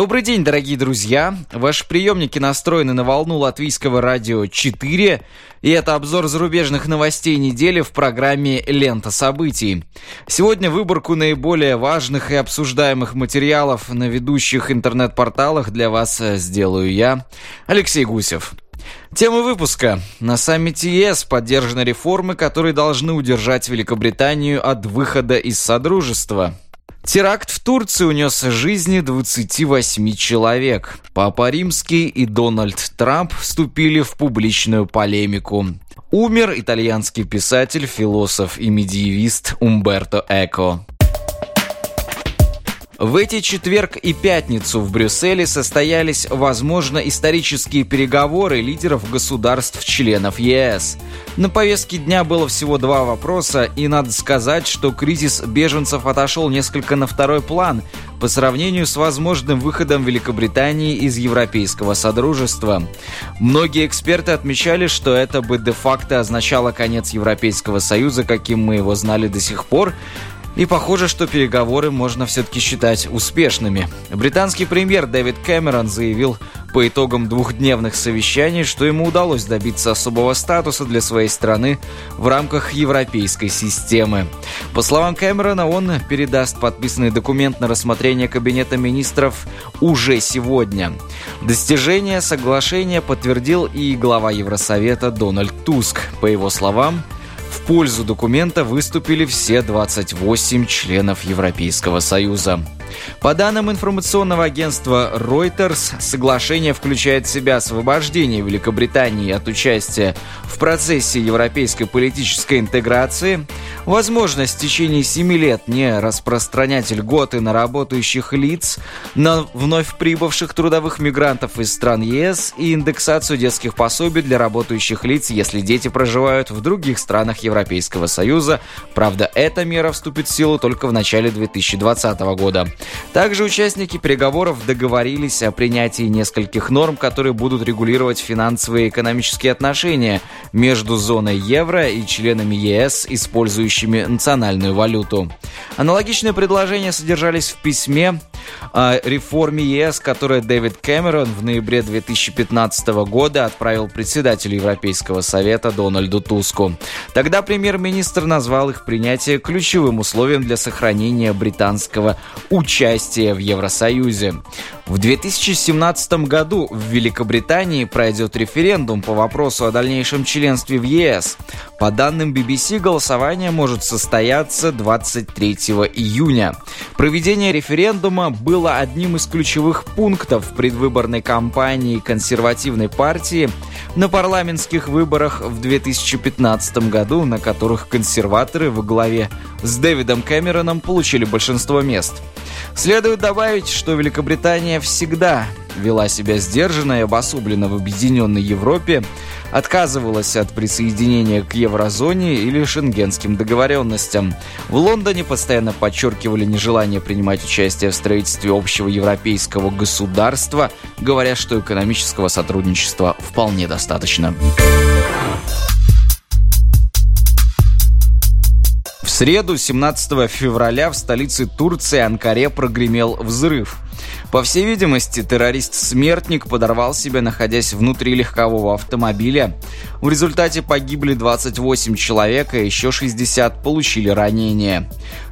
Добрый день, дорогие друзья! Ваши приемники настроены на волну латвийского радио 4, и это обзор зарубежных новостей недели в программе «Лента событий». Сегодня выборку наиболее важных и обсуждаемых материалов на ведущих интернет-порталах для вас сделаю я, Алексей Гусев. Тема выпуска. На саммите ЕС поддержаны реформы, которые должны удержать Великобританию от выхода из Содружества – Теракт в Турции унес жизни 28 человек. Папа Римский и Дональд Трамп вступили в публичную полемику. Умер итальянский писатель, философ и медиевист Умберто Эко. В эти четверг и пятницу в Брюсселе состоялись, возможно, исторические переговоры лидеров государств-членов ЕС. На повестке дня было всего два вопроса, и надо сказать, что кризис беженцев отошел несколько на второй план по сравнению с возможным выходом Великобритании из Европейского Содружества. Многие эксперты отмечали, что это бы де-факто означало конец Европейского Союза, каким мы его знали до сих пор, и похоже, что переговоры можно все-таки считать успешными. Британский премьер Дэвид Кэмерон заявил по итогам двухдневных совещаний, что ему удалось добиться особого статуса для своей страны в рамках европейской системы. По словам Кэмерона, он передаст подписанный документ на рассмотрение Кабинета министров уже сегодня. Достижение соглашения подтвердил и глава Евросовета Дональд Туск. По его словам, в пользу документа выступили все 28 членов Европейского Союза. По данным информационного агентства Reuters, соглашение включает в себя освобождение Великобритании от участия в процессе европейской политической интеграции, возможность в течение семи лет не распространять льготы на работающих лиц, на вновь прибывших трудовых мигрантов из стран ЕС и индексацию детских пособий для работающих лиц, если дети проживают в других странах Европейского Союза. Правда, эта мера вступит в силу только в начале 2020 года. Также участники переговоров договорились о принятии нескольких норм, которые будут регулировать финансовые и экономические отношения между зоной евро и членами ЕС, использующими национальную валюту. Аналогичные предложения содержались в письме о реформе ЕС, которое Дэвид Кэмерон в ноябре 2015 года отправил председателю Европейского совета Дональду Туску. Тогда премьер-министр назвал их принятие ключевым условием для сохранения британского участия в Евросоюзе. В 2017 году в Великобритании пройдет референдум по вопросу о дальнейшем членстве в ЕС. По данным BBC, голосование может состояться 23 июня. Проведение референдума было одним из ключевых пунктов предвыборной кампании консервативной партии на парламентских выборах в 2015 году, на которых консерваторы во главе с Дэвидом Кэмероном получили большинство мест. Следует добавить, что Великобритания всегда вела себя сдержанно и обособленно в объединенной Европе, отказывалась от присоединения к еврозоне или шенгенским договоренностям. В Лондоне постоянно подчеркивали нежелание принимать участие в строительстве общего европейского государства, говоря, что экономического сотрудничества вполне достаточно. Среду, 17 февраля, в столице Турции Анкаре прогремел взрыв – по всей видимости, террорист-смертник подорвал себя, находясь внутри легкового автомобиля. В результате погибли 28 человек, а еще 60 получили ранения.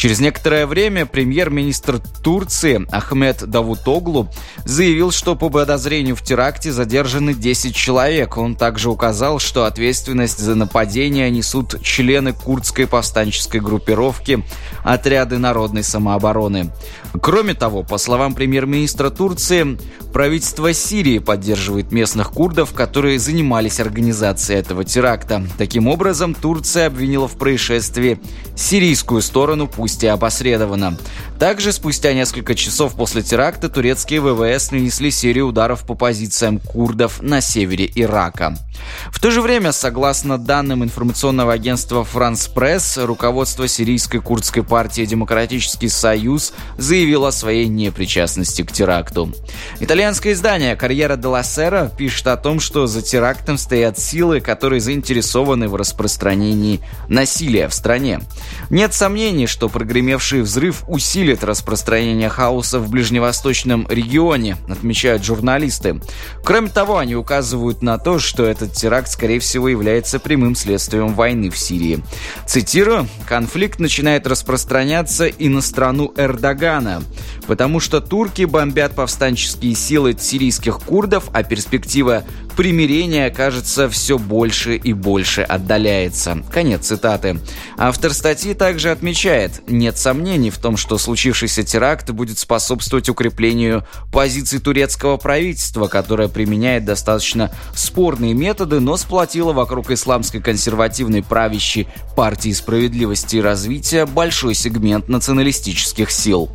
Через некоторое время премьер-министр Турции Ахмед Давутоглу заявил, что по подозрению в теракте задержаны 10 человек. Он также указал, что ответственность за нападение несут члены курдской повстанческой группировки отряды народной самообороны. Кроме того, по словам премьер-министра Турции, правительство Сирии поддерживает местных курдов, которые занимались организацией этого теракта. Таким образом, Турция обвинила в происшествии сирийскую сторону, пусть и опосредованно. Также спустя несколько часов после теракта турецкие ВВС нанесли серию ударов по позициям курдов на севере Ирака. В то же время, согласно данным информационного агентства France Press, руководство сирийской курдской партии «Демократический союз» заявило о своей непричастности причастности к теракту. Итальянское издание «Карьера де ла Сера» пишет о том, что за терактом стоят силы, которые заинтересованы в распространении насилия в стране. Нет сомнений, что прогремевший взрыв усилит распространение хаоса в ближневосточном регионе, отмечают журналисты. Кроме того, они указывают на то, что этот теракт, скорее всего, является прямым следствием войны в Сирии. Цитирую, «Конфликт начинает распространяться и на страну Эрдогана, потому что турки бомбят повстанческие силы сирийских курдов, а перспектива примирение, кажется, все больше и больше отдаляется. Конец цитаты. Автор статьи также отмечает, нет сомнений в том, что случившийся теракт будет способствовать укреплению позиций турецкого правительства, которое применяет достаточно спорные методы, но сплотило вокруг исламской консервативной правящей партии справедливости и развития большой сегмент националистических сил.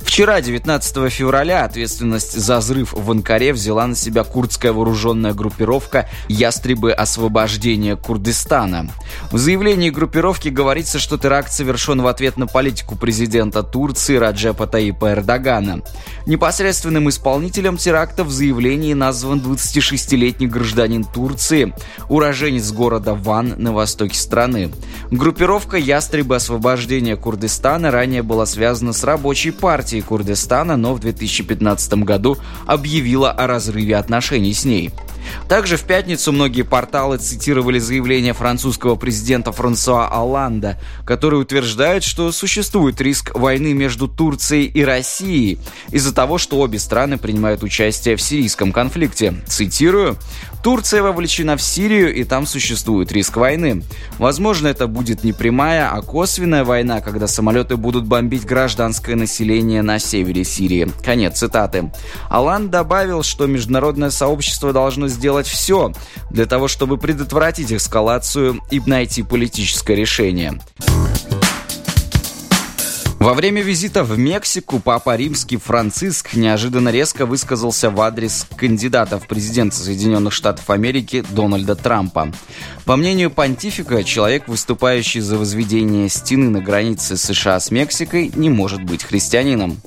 Вчера, 19 февраля, ответственность за взрыв в Анкаре взяла на себя курдская вооруженная группа группировка «Ястребы освобождения Курдистана». В заявлении группировки говорится, что теракт совершен в ответ на политику президента Турции Раджепа Таипа Эрдогана. Непосредственным исполнителем теракта в заявлении назван 26-летний гражданин Турции, уроженец города Ван на востоке страны. Группировка «Ястребы освобождения Курдистана» ранее была связана с рабочей партией Курдистана, но в 2015 году объявила о разрыве отношений с ней. Также в пятницу многие порталы цитировали заявление французского президента Франсуа Оланда, который утверждает, что существует риск войны между Турцией и Россией из-за того, что обе страны принимают участие в сирийском конфликте. Цитирую, Турция вовлечена в Сирию, и там существует риск войны. Возможно, это будет не прямая, а косвенная война, когда самолеты будут бомбить гражданское население на севере Сирии. Конец цитаты. Алан добавил, что международное сообщество должно сделать все для того, чтобы предотвратить эскалацию и найти политическое решение. Во время визита в Мексику Папа Римский Франциск неожиданно резко высказался в адрес кандидата в президенты Соединенных Штатов Америки Дональда Трампа. По мнению понтифика, человек, выступающий за возведение стены на границе США с Мексикой, не может быть христианином.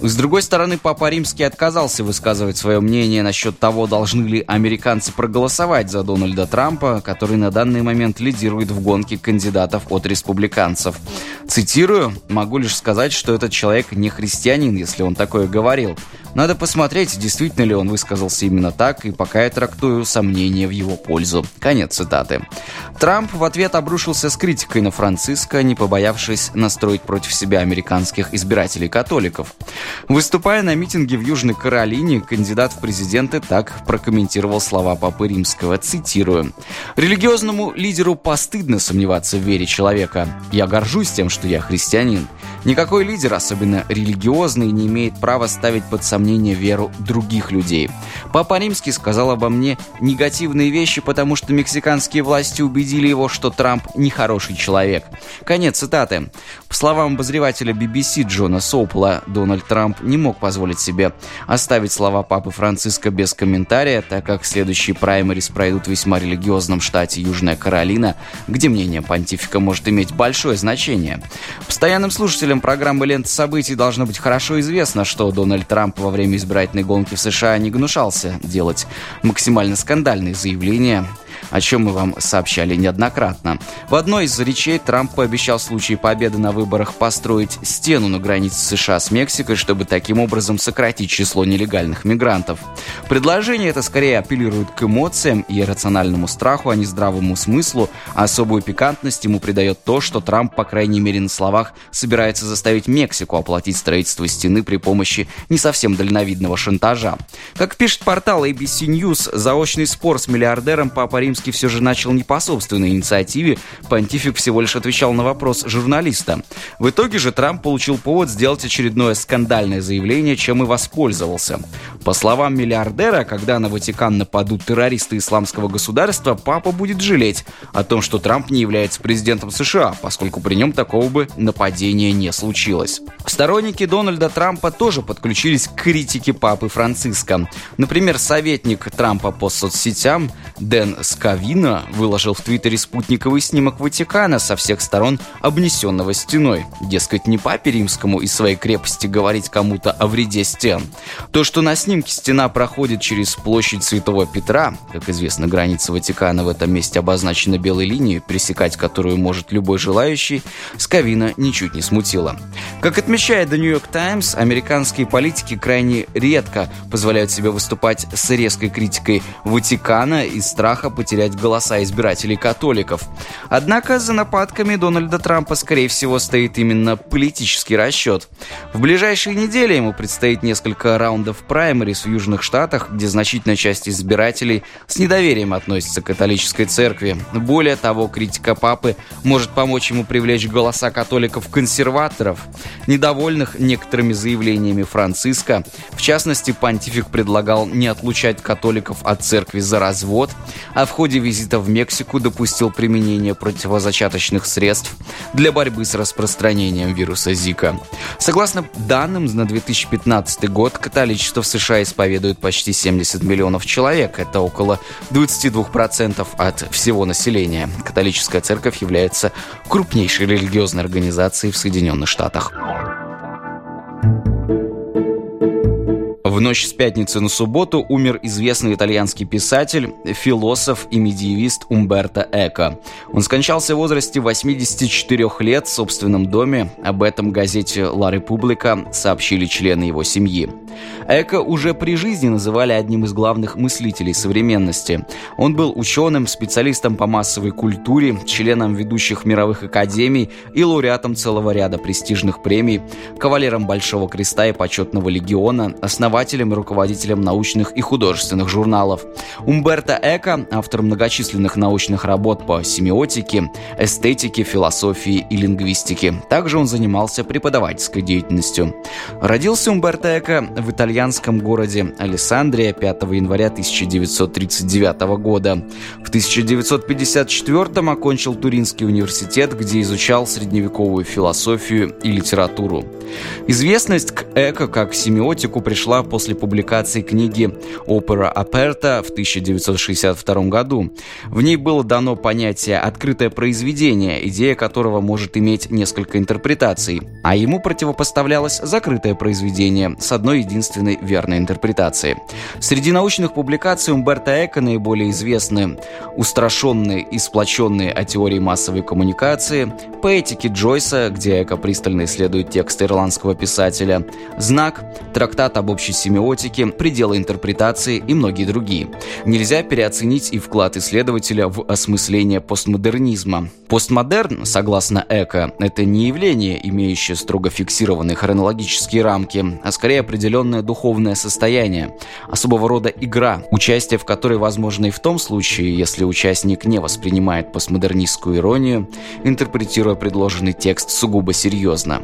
С другой стороны, Папа Римский отказался высказывать свое мнение насчет того, должны ли американцы проголосовать за Дональда Трампа, который на данный момент лидирует в гонке кандидатов от республиканцев. Цитирую, могу лишь сказать, что этот человек не христианин, если он такое говорил. Надо посмотреть, действительно ли он высказался именно так, и пока я трактую сомнения в его пользу. Конец цитаты. Трамп в ответ обрушился с критикой на Франциско, не побоявшись настроить против себя американских избирателей-католиков. Выступая на митинге в Южной Каролине, кандидат в президенты так прокомментировал слова Папы Римского, цитирую. «Религиозному лидеру постыдно сомневаться в вере человека. Я горжусь тем, что я христианин. Никакой лидер, особенно религиозный, не имеет права ставить под сомнение веру других людей. Папа Римский сказал обо мне негативные вещи, потому что мексиканские власти убедили его, что Трамп нехороший человек. Конец цитаты. По словам обозревателя BBC Джона Соупла, Дональд Трамп не мог позволить себе оставить слова папы Франциска без комментария, так как следующие праймерис пройдут в весьма религиозном штате Южная Каролина, где мнение понтифика может иметь большое значение. Постоянным слушателям Слушателям программы «Лента событий» должно быть хорошо известно, что Дональд Трамп во время избирательной гонки в США не гнушался делать максимально скандальные заявления о чем мы вам сообщали неоднократно. В одной из речей Трамп пообещал в случае победы на выборах построить стену на границе США с Мексикой, чтобы таким образом сократить число нелегальных мигрантов. Предложение это скорее апеллирует к эмоциям и рациональному страху, а не здравому смыслу, особую пикантность ему придает то, что Трамп, по крайней мере на словах, собирается заставить Мексику оплатить строительство стены при помощи не совсем дальновидного шантажа. Как пишет портал ABC News, заочный спор с миллиардером Папа Римский Римский все же начал не по собственной инициативе, понтифик всего лишь отвечал на вопрос журналиста. В итоге же Трамп получил повод сделать очередное скандальное заявление, чем и воспользовался. По словам миллиардера, когда на Ватикан нападут террористы исламского государства, папа будет жалеть о том, что Трамп не является президентом США, поскольку при нем такого бы нападения не случилось. Сторонники Дональда Трампа тоже подключились к критике папы Франциска. Например, советник Трампа по соцсетям Дэн Скай Скавина выложил в Твиттере спутниковый снимок Ватикана со всех сторон, обнесенного стеной. Дескать, не папе римскому из своей крепости говорить кому-то о вреде стен. То, что на снимке стена проходит через площадь Святого Петра, как известно, граница Ватикана в этом месте обозначена белой линией, пересекать которую может любой желающий, Скавина ничуть не смутила. Как отмечает The New York Times, американские политики крайне редко позволяют себе выступать с резкой критикой Ватикана из страха потерять голоса избирателей католиков. Однако за нападками Дональда Трампа, скорее всего, стоит именно политический расчет. В ближайшие недели ему предстоит несколько раундов праймерис в Южных Штатах, где значительная часть избирателей с недоверием относится к католической церкви. Более того, критика папы может помочь ему привлечь голоса католиков-консерваторов, недовольных некоторыми заявлениями Франциска. В частности, понтифик предлагал не отлучать католиков от церкви за развод, а в ходе визита в Мексику допустил применение противозачаточных средств для борьбы с распространением вируса Зика. Согласно данным на 2015 год, католичество в США исповедует почти 70 миллионов человек. Это около 22% от всего населения. Католическая церковь является крупнейшей религиозной организацией в Соединенных Штатах. В ночь с пятницы на субботу умер известный итальянский писатель, философ и медиевист Умберто Эко. Он скончался в возрасте 84 лет в собственном доме. Об этом газете «Ла Република» сообщили члены его семьи. Эко уже при жизни называли одним из главных мыслителей современности. Он был ученым, специалистом по массовой культуре, членом ведущих мировых академий и лауреатом целого ряда престижных премий, кавалером Большого Креста и Почетного Легиона, основателем и руководителем научных и художественных журналов. Умберто Эко – автор многочисленных научных работ по семиотике, эстетике, философии и лингвистике. Также он занимался преподавательской деятельностью. Родился Умберто Эко в итальянском городе Алессандрия 5 января 1939 года. В 1954 окончил Туринский университет, где изучал средневековую философию и литературу. Известность к эко как семиотику пришла после публикации книги «Опера Аперта» в 1962 году. В ней было дано понятие «открытое произведение», идея которого может иметь несколько интерпретаций, а ему противопоставлялось закрытое произведение с одной единственной верной интерпретацией. Среди научных публикаций Умберто Эко наиболее известны «Устрашенные и сплоченные о теории массовой коммуникации», «Поэтики Джойса», где Эко пристально исследует тексты ирландского писателя, «Знак», «Трактат об общей семиотике», «Пределы интерпретации» и многие другие. Нельзя переоценить и вклад исследователя в осмысление постмодернизма. Постмодерн, согласно Эко, это не явление, имеющее строго фиксированные хронологические рамки, а скорее определенное духовное состояние, особого рода игра, участие в которой возможно и в том случае, если участник не воспринимает постмодернистскую иронию, интерпретируя предложенный текст сугубо серьезно.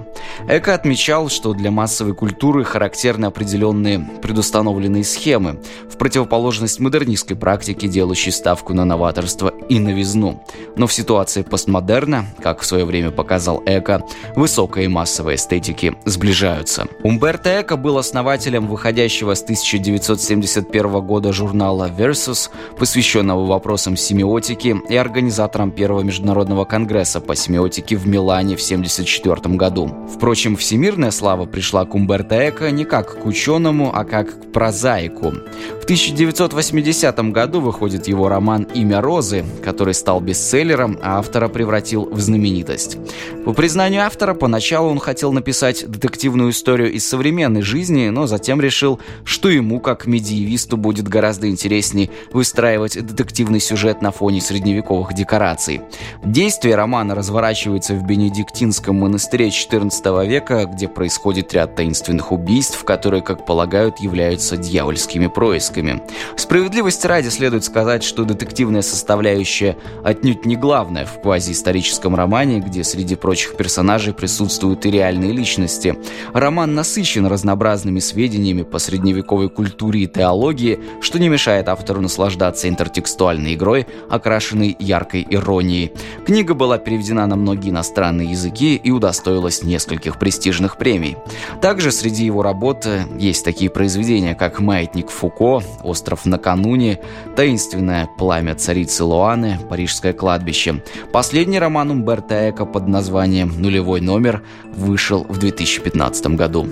Эко отмечал, что для массовой культуры характерны определенные предустановленные схемы, в противоположность модернистской практике, делающей ставку на новаторство и новизну. Но в ситуации постмодерна, как в свое время показал Эко, высокая и массовая эстетики сближаются. Умберто Эко был основателем выходящего с 1971 года журнала Versus, посвященного вопросам семиотики, и организатором первого международного конгресса по семиотике в Милане в 1974 году. Впрочем, всемирная слава пришла к Умберто Эко не как к ученому, а как к прозаику. В 1980 году выходит его роман «Имя Розы», который стал бестселлером, а автора превратил в знаменитость. По признанию автора, поначалу он хотел написать детективную историю из современной жизни, но затем решил, что ему, как медиевисту, будет гораздо интереснее выстраивать детективный сюжет на фоне средневековых декораций. Действие романа разворачивается в Бенедиктинском монастыре XIV века, где происходит ряд таинственных убийств, которые, как полагают, являются дьявольскими происками. Справедливости ради следует сказать, что детективная составляющая отнюдь не главная в квазиисторическом романе, где среди прочих персонажей присутствуют и реальные личности. Роман насыщен разнообразными сведениями по средневековой культуре и теологии, что не мешает автору наслаждаться интертекстуальной игрой, окрашенной яркой иронией. Книга была переведена на многие иностранные языки и удостоилась нескольких престижных премий. Также среди его работ есть такие произведения, как «Маятник Фуко», «Остров накануне», «Таинственное пламя царицы Луаны», «Парижское кладбище». Последний роман Умберто Эко под названием «Нулевой номер» вышел в 2015 году.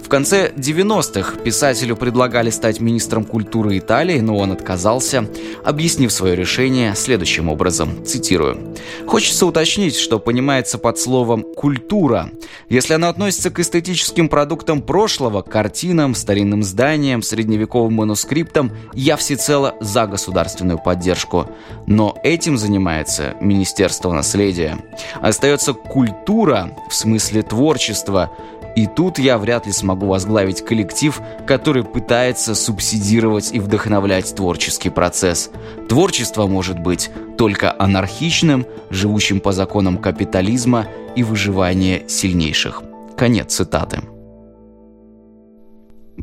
В конце 90-х писателю предлагали стать министром культуры Италии, но он отказался, объяснив свое решение следующим образом, цитирую. «Хочется уточнить, что понимается под словом «культура». Если она относится к эстетическим продуктам прошлого, картинам, старинным зданиям, средневековым манускриптам, я всецело за государственную поддержку. Но этим занимается Министерство наследия. Остается культура, в смысле творчества, и тут я вряд ли смогу возглавить коллектив, который пытается субсидировать и вдохновлять творческий процесс. Творчество может быть только анархичным, живущим по законам капитализма и выживания сильнейших. Конец цитаты.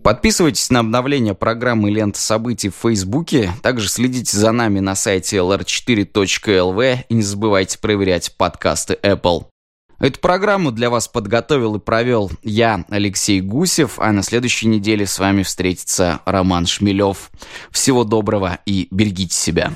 Подписывайтесь на обновление программы «Лента событий» в Фейсбуке. Также следите за нами на сайте lr4.lv и не забывайте проверять подкасты Apple. Эту программу для вас подготовил и провел я, Алексей Гусев, а на следующей неделе с вами встретится Роман Шмелев. Всего доброго и берегите себя.